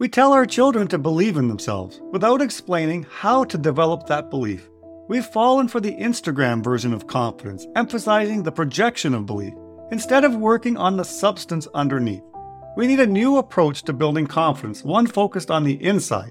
We tell our children to believe in themselves without explaining how to develop that belief. We've fallen for the Instagram version of confidence, emphasizing the projection of belief instead of working on the substance underneath. We need a new approach to building confidence, one focused on the inside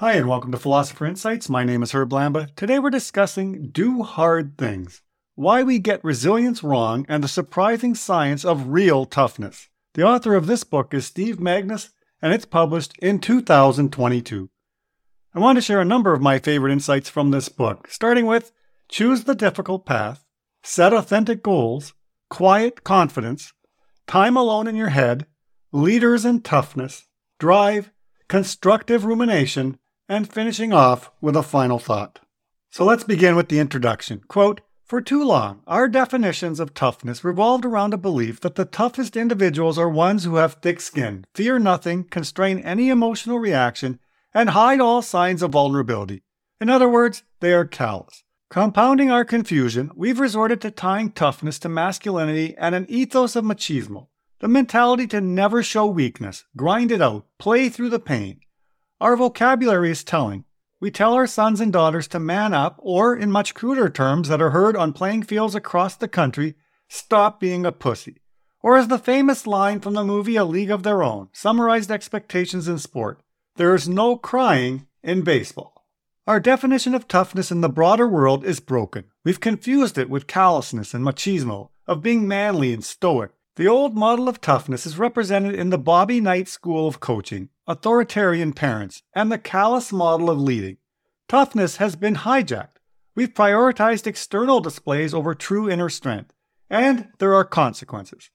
Hi, and welcome to Philosopher Insights. My name is Herb Lamba. Today we're discussing Do Hard Things Why We Get Resilience Wrong and the Surprising Science of Real Toughness. The author of this book is Steve Magness, and it's published in 2022. I want to share a number of my favorite insights from this book, starting with Choose the Difficult Path, Set Authentic Goals, Quiet Confidence, Time Alone in Your Head, Leaders and Toughness, Drive, Constructive Rumination, and finishing off with a final thought. So let's begin with the introduction. Quote, for too long, our definitions of toughness revolved around a belief that the toughest individuals are ones who have thick skin, fear nothing, constrain any emotional reaction, and hide all signs of vulnerability. In other words, they are callous. Compounding our confusion, we've resorted to tying toughness to masculinity and an ethos of machismo, the mentality to never show weakness, grind it out, play through the pain. Our vocabulary is telling. We tell our sons and daughters to man up, or in much cruder terms that are heard on playing fields across the country, stop being a pussy. Or as the famous line from the movie A League of Their Own summarized expectations in sport there is no crying in baseball. Our definition of toughness in the broader world is broken. We've confused it with callousness and machismo, of being manly and stoic. The old model of toughness is represented in the Bobby Knight School of Coaching, authoritarian parents, and the callous model of leading. Toughness has been hijacked. We've prioritized external displays over true inner strength, and there are consequences.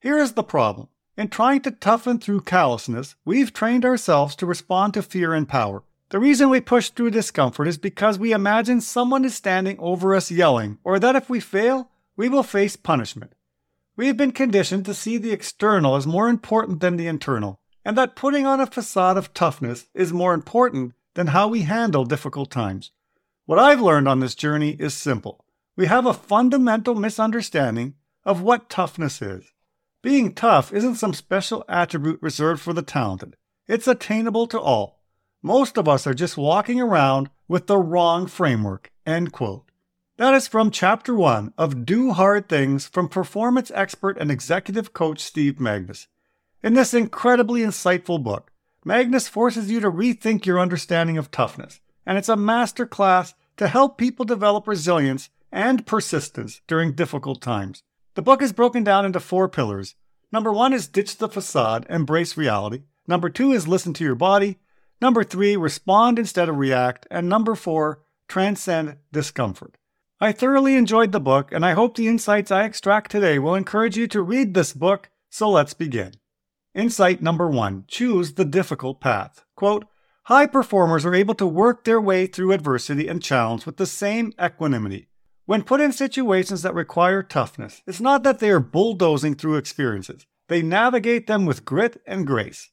Here is the problem. In trying to toughen through callousness, we've trained ourselves to respond to fear and power. The reason we push through discomfort is because we imagine someone is standing over us yelling, or that if we fail, we will face punishment. We have been conditioned to see the external as more important than the internal, and that putting on a facade of toughness is more important than how we handle difficult times. What I've learned on this journey is simple. We have a fundamental misunderstanding of what toughness is. Being tough isn't some special attribute reserved for the talented. It's attainable to all. Most of us are just walking around with the wrong framework. End quote. That is from chapter 1 of Do Hard Things from performance expert and executive coach Steve Magness. In this incredibly insightful book, Magness forces you to rethink your understanding of toughness, and it's a master class to help people develop resilience and persistence during difficult times. The book is broken down into four pillars. Number one is ditch the facade, embrace reality. Number two is listen to your body. Number three, respond instead of react. And number four, transcend discomfort. I thoroughly enjoyed the book, and I hope the insights I extract today will encourage you to read this book. So let's begin. Insight number one choose the difficult path. Quote, High performers are able to work their way through adversity and challenge with the same equanimity. When put in situations that require toughness, it's not that they are bulldozing through experiences, they navigate them with grit and grace.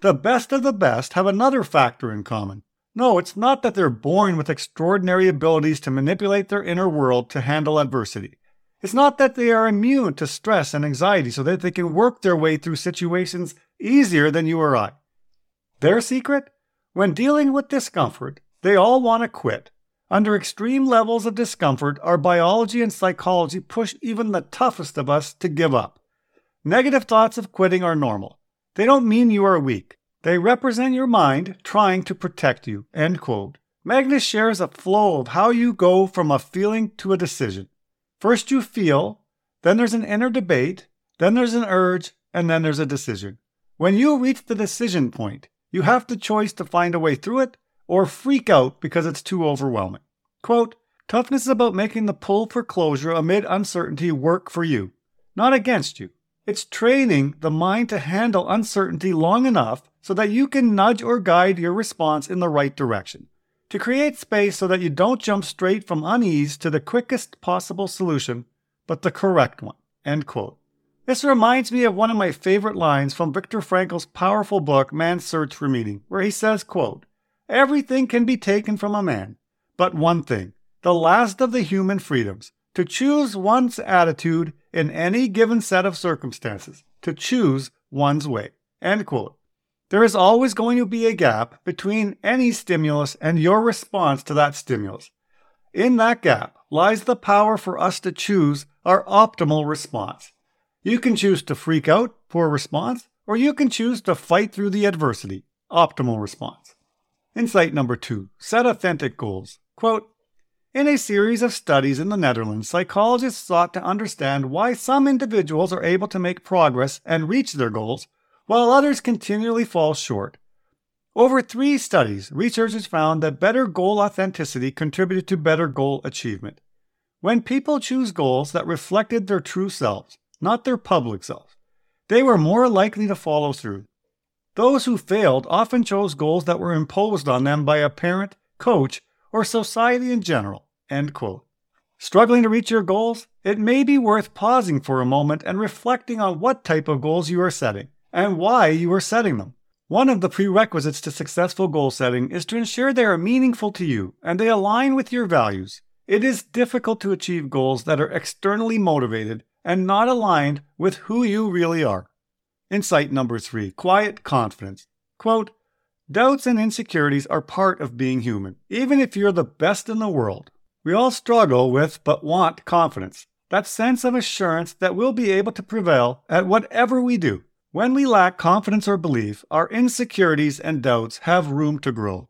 The best of the best have another factor in common. No, it's not that they're born with extraordinary abilities to manipulate their inner world to handle adversity. It's not that they are immune to stress and anxiety so that they can work their way through situations easier than you or I. Their secret? When dealing with discomfort, they all want to quit. Under extreme levels of discomfort, our biology and psychology push even the toughest of us to give up. Negative thoughts of quitting are normal. They don't mean you are weak. They represent your mind trying to protect you. End quote. Magness shares a flow of how you go from a feeling to a decision. First, you feel, then there's an inner debate, then there's an urge, and then there's a decision. When you reach the decision point, you have the choice to find a way through it or freak out because it's too overwhelming. Quote, Toughness is about making the pull for closure amid uncertainty work for you, not against you. It's training the mind to handle uncertainty long enough so that you can nudge or guide your response in the right direction. To create space so that you don't jump straight from unease to the quickest possible solution, but the correct one. End quote. This reminds me of one of my favorite lines from Viktor Frankl's powerful book Man's Search for Meaning, where he says, quote, Everything can be taken from a man, but one thing, the last of the human freedoms, to choose one's attitude in any given set of circumstances, to choose one's way. End quote. There is always going to be a gap between any stimulus and your response to that stimulus. In that gap lies the power for us to choose our optimal response. You can choose to freak out, poor response, or you can choose to fight through the adversity, optimal response. Insight number two set authentic goals. Quote In a series of studies in the Netherlands, psychologists sought to understand why some individuals are able to make progress and reach their goals, while others continually fall short. Over three studies, researchers found that better goal authenticity contributed to better goal achievement. When people choose goals that reflected their true selves, not their public selves. They were more likely to follow through. Those who failed often chose goals that were imposed on them by a parent, coach, or society in general. End quote. Struggling to reach your goals? It may be worth pausing for a moment and reflecting on what type of goals you are setting and why you are setting them. One of the prerequisites to successful goal setting is to ensure they are meaningful to you and they align with your values. It is difficult to achieve goals that are externally motivated and not aligned with who you really are. Insight number three quiet confidence. Quote, Doubts and insecurities are part of being human, even if you're the best in the world. We all struggle with but want confidence, that sense of assurance that we'll be able to prevail at whatever we do. When we lack confidence or belief, our insecurities and doubts have room to grow.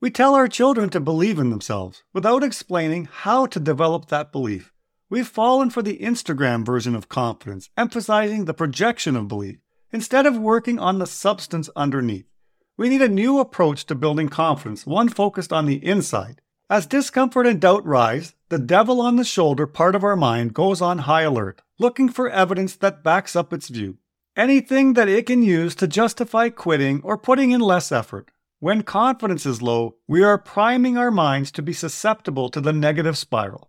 We tell our children to believe in themselves without explaining how to develop that belief. We've fallen for the Instagram version of confidence, emphasizing the projection of belief instead of working on the substance underneath. We need a new approach to building confidence, one focused on the inside. As discomfort and doubt rise, the devil on the shoulder part of our mind goes on high alert, looking for evidence that backs up its view. Anything that it can use to justify quitting or putting in less effort. When confidence is low, we are priming our minds to be susceptible to the negative spiral.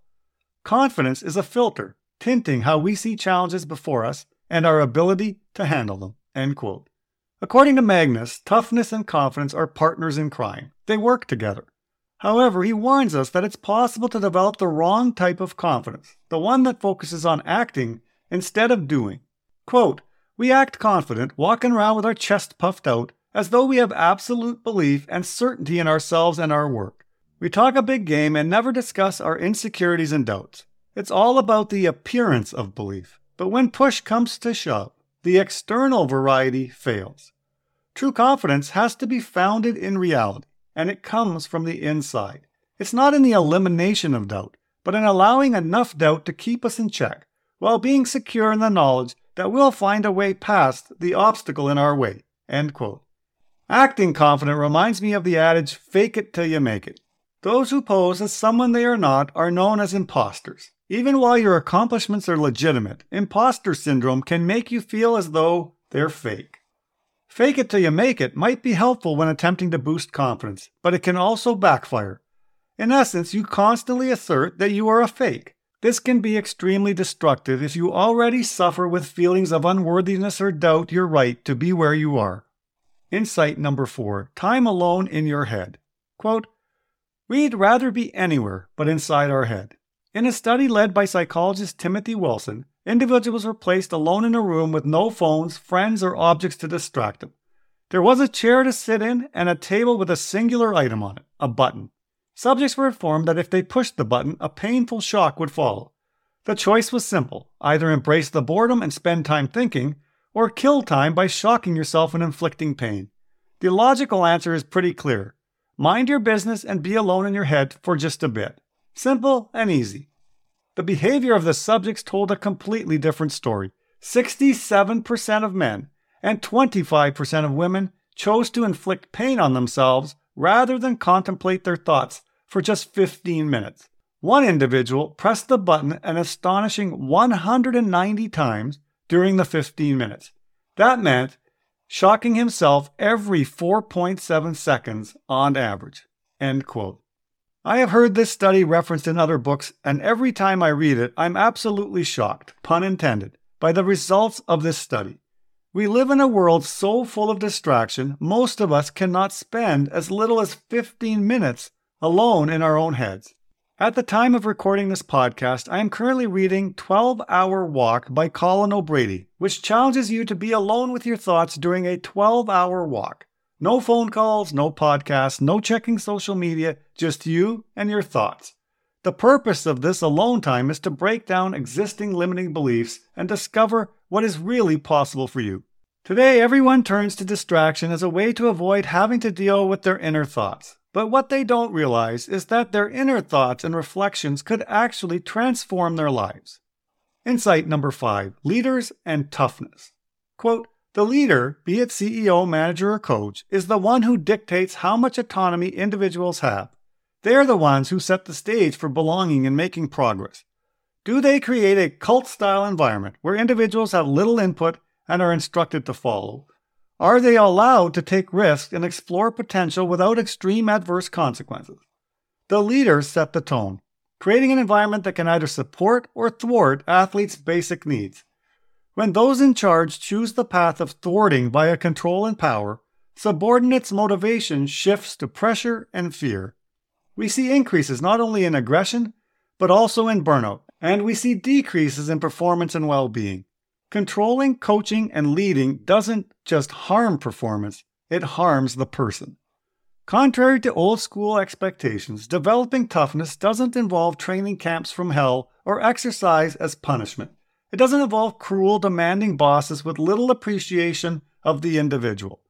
Confidence is a filter, tinting how we see challenges before us and our ability to handle them. End quote. According to Magness, toughness and confidence are partners in crime. They work together. However, he warns us that it's possible to develop the wrong type of confidence, the one that focuses on acting instead of doing. Quote, we act confident, walking around with our chest puffed out, as though we have absolute belief and certainty in ourselves and our work. We talk a big game and never discuss our insecurities and doubts. It's all about the appearance of belief. But when push comes to shove, the external variety fails. True confidence has to be founded in reality, and it comes from the inside. It's not in the elimination of doubt, but in allowing enough doubt to keep us in check, while being secure in the knowledge that we'll find a way past the obstacle in our way. Acting confident reminds me of the adage fake it till you make it. Those who pose as someone they are not are known as imposters. Even while your accomplishments are legitimate, imposter syndrome can make you feel as though they're fake. Fake it till you make it might be helpful when attempting to boost confidence, but it can also backfire. In essence, you constantly assert that you are a fake. This can be extremely destructive if you already suffer with feelings of unworthiness or doubt your right to be where you are. Insight number four time alone in your head. Quote, We'd rather be anywhere but inside our head. In a study led by psychologist Timothy Wilson, individuals were placed alone in a room with no phones, friends, or objects to distract them. There was a chair to sit in and a table with a singular item on it a button. Subjects were informed that if they pushed the button, a painful shock would follow. The choice was simple either embrace the boredom and spend time thinking, or kill time by shocking yourself and inflicting pain. The logical answer is pretty clear Mind your business and be alone in your head for just a bit. Simple and easy. The behavior of the subjects told a completely different story. 67% of men and 25% of women chose to inflict pain on themselves rather than contemplate their thoughts for just 15 minutes. One individual pressed the button an astonishing 190 times during the 15 minutes. That meant shocking himself every 4.7 seconds on average. End quote. I have heard this study referenced in other books, and every time I read it, I'm absolutely shocked, pun intended, by the results of this study. We live in a world so full of distraction, most of us cannot spend as little as 15 minutes alone in our own heads. At the time of recording this podcast, I am currently reading 12 Hour Walk by Colin O'Brady, which challenges you to be alone with your thoughts during a 12 hour walk. No phone calls, no podcasts, no checking social media, just you and your thoughts. The purpose of this alone time is to break down existing limiting beliefs and discover what is really possible for you. Today, everyone turns to distraction as a way to avoid having to deal with their inner thoughts. But what they don't realize is that their inner thoughts and reflections could actually transform their lives. Insight number five leaders and toughness. Quote, the leader, be it CEO, manager, or coach, is the one who dictates how much autonomy individuals have. They are the ones who set the stage for belonging and making progress. Do they create a cult style environment where individuals have little input and are instructed to follow? Are they allowed to take risks and explore potential without extreme adverse consequences? The leaders set the tone, creating an environment that can either support or thwart athletes' basic needs. When those in charge choose the path of thwarting via control and power, subordinates' motivation shifts to pressure and fear. We see increases not only in aggression, but also in burnout, and we see decreases in performance and well being. Controlling, coaching, and leading doesn't just harm performance, it harms the person. Contrary to old school expectations, developing toughness doesn't involve training camps from hell or exercise as punishment. It doesn't involve cruel, demanding bosses with little appreciation of the individual.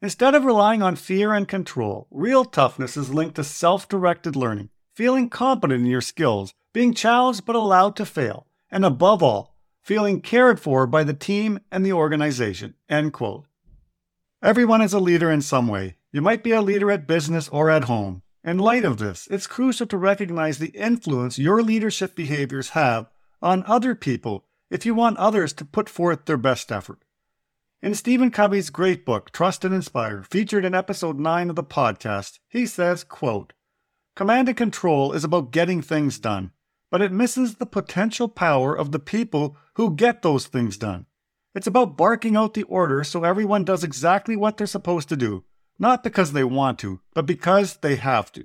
Instead of relying on fear and control, real toughness is linked to self directed learning, feeling competent in your skills, being challenged but allowed to fail, and above all, feeling cared for by the team and the organization. End quote. Everyone is a leader in some way. You might be a leader at business or at home. In light of this, it's crucial to recognize the influence your leadership behaviors have on other people if you want others to put forth their best effort. In Stephen Covey's great book, Trust and Inspire, featured in episode 9 of the podcast, he says, quote, Command and control is about getting things done, but it misses the potential power of the people who get those things done. It's about barking out the order so everyone does exactly what they're supposed to do, not because they want to, but because they have to.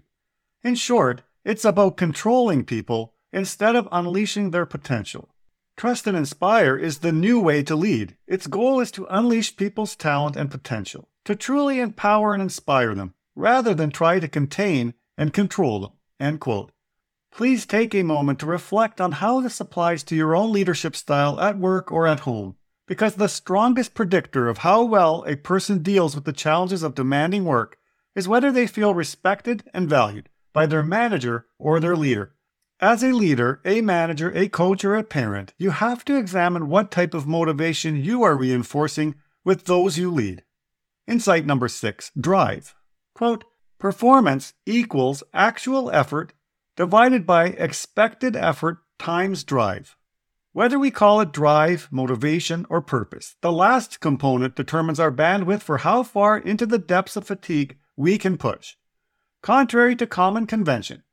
In short, it's about controlling people instead of unleashing their potential. Trust and Inspire is the new way to lead. Its goal is to unleash people's talent and potential, to truly empower and inspire them, rather than try to contain and control them. End quote. Please take a moment to reflect on how this applies to your own leadership style at work or at home, because the strongest predictor of how well a person deals with the challenges of demanding work is whether they feel respected and valued by their manager or their leader. As a leader, a manager, a coach, or a parent, you have to examine what type of motivation you are reinforcing with those you lead. Insight number six drive. Quote, performance equals actual effort divided by expected effort times drive. Whether we call it drive, motivation, or purpose, the last component determines our bandwidth for how far into the depths of fatigue we can push. Contrary to common convention,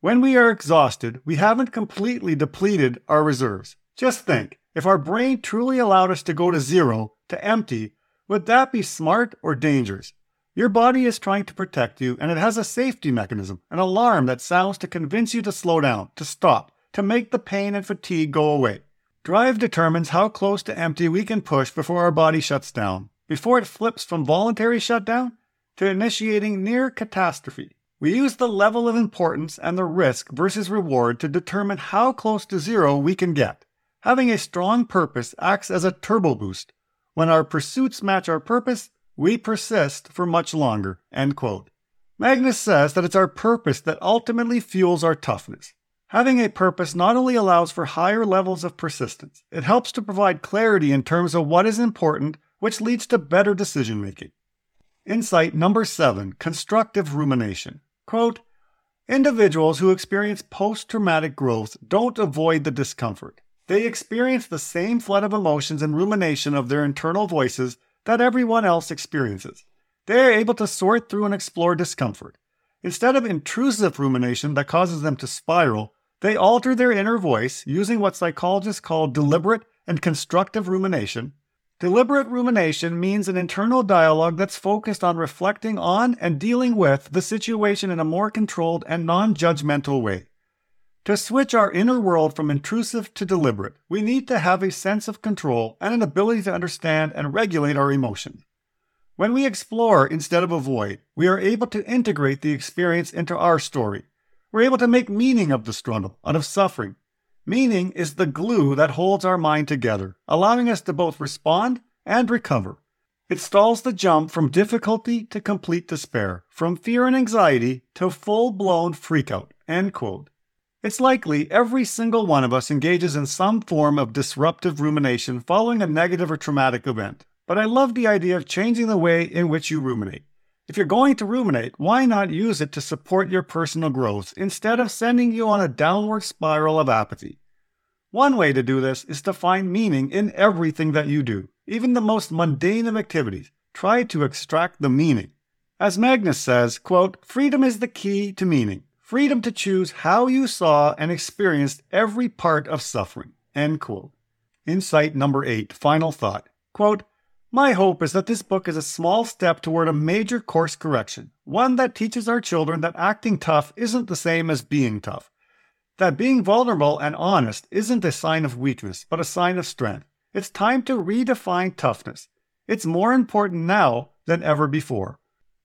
when we are exhausted, we haven't completely depleted our reserves. Just think if our brain truly allowed us to go to zero, to empty, would that be smart or dangerous? Your body is trying to protect you, and it has a safety mechanism, an alarm that sounds to convince you to slow down, to stop, to make the pain and fatigue go away. Drive determines how close to empty we can push before our body shuts down, before it flips from voluntary shutdown to initiating near catastrophe. We use the level of importance and the risk versus reward to determine how close to zero we can get. Having a strong purpose acts as a turbo boost. When our pursuits match our purpose, we persist for much longer. End quote. Magness says that it's our purpose that ultimately fuels our toughness. Having a purpose not only allows for higher levels of persistence, it helps to provide clarity in terms of what is important, which leads to better decision making. Insight number seven constructive rumination. Quote, Individuals who experience post traumatic growth don't avoid the discomfort. They experience the same flood of emotions and rumination of their internal voices that everyone else experiences. They are able to sort through and explore discomfort. Instead of intrusive rumination that causes them to spiral, they alter their inner voice using what psychologists call deliberate and constructive rumination. Deliberate rumination means an internal dialogue that's focused on reflecting on and dealing with the situation in a more controlled and non judgmental way. To switch our inner world from intrusive to deliberate, we need to have a sense of control and an ability to understand and regulate our emotion. When we explore instead of avoid, we are able to integrate the experience into our story. We're able to make meaning of the struggle, out of suffering. Meaning is the glue that holds our mind together, allowing us to both respond and recover. It stalls the jump from difficulty to complete despair, from fear and anxiety to full blown freakout. End quote. It's likely every single one of us engages in some form of disruptive rumination following a negative or traumatic event. But I love the idea of changing the way in which you ruminate. If you're going to ruminate, why not use it to support your personal growth instead of sending you on a downward spiral of apathy? One way to do this is to find meaning in everything that you do, even the most mundane of activities. Try to extract the meaning. As Magness says, quote, freedom is the key to meaning freedom to choose how you saw and experienced every part of suffering. End quote. Insight number eight, final thought. Quote, my hope is that this book is a small step toward a major course correction, one that teaches our children that acting tough isn't the same as being tough, that being vulnerable and honest isn't a sign of weakness, but a sign of strength. It's time to redefine toughness. It's more important now than ever before.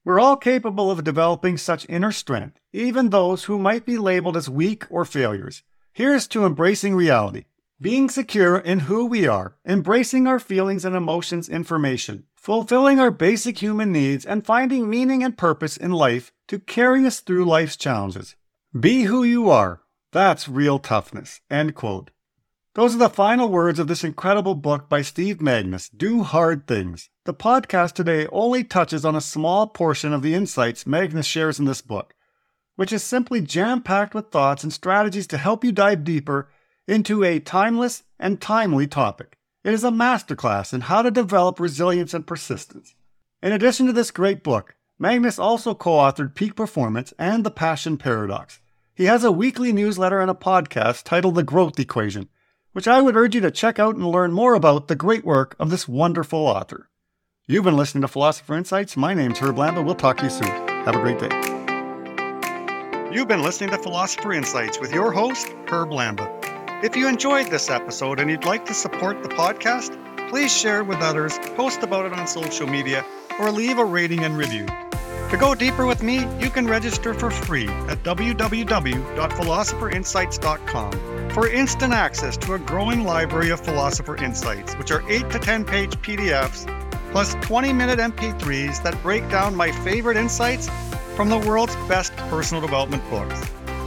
We're all capable of developing such inner strength, even those who might be labeled as weak or failures. Here's to embracing reality, being secure in who we are, embracing our feelings and emotions information, fulfilling our basic human needs, and finding meaning and purpose in life to carry us through life's challenges. Be who you are. That's real toughness. End quote. Those are the final words of this incredible book by Steve Magness, Do Hard Things. The podcast today only touches on a small portion of the insights Magness shares in this book, which is simply jam packed with thoughts and strategies to help you dive deeper into a timeless and timely topic. It is a masterclass in how to develop resilience and persistence. In addition to this great book, Magness also co authored Peak Performance and The Passion Paradox. He has a weekly newsletter and a podcast titled The Growth Equation which I would urge you to check out and learn more about the great work of this wonderful author. You've been listening to Philosopher Insights. My name's Herb Lamba. We'll talk to you soon. Have a great day. You've been listening to Philosopher Insights with your host, Herb Lamba. If you enjoyed this episode and you'd like to support the podcast, please share it with others, post about it on social media, or leave a rating and review. To go deeper with me, you can register for free at www.philosopherinsights.com for instant access to a growing library of philosopher insights, which are 8 to 10 page PDFs plus 20 minute MP3s that break down my favorite insights from the world's best personal development books.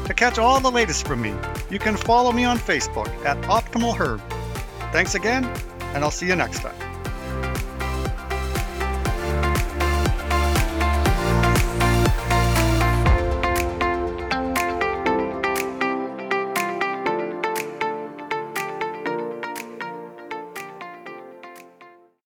To catch all the latest from me, you can follow me on Facebook at Optimal Herb. Thanks again, and I'll see you next time.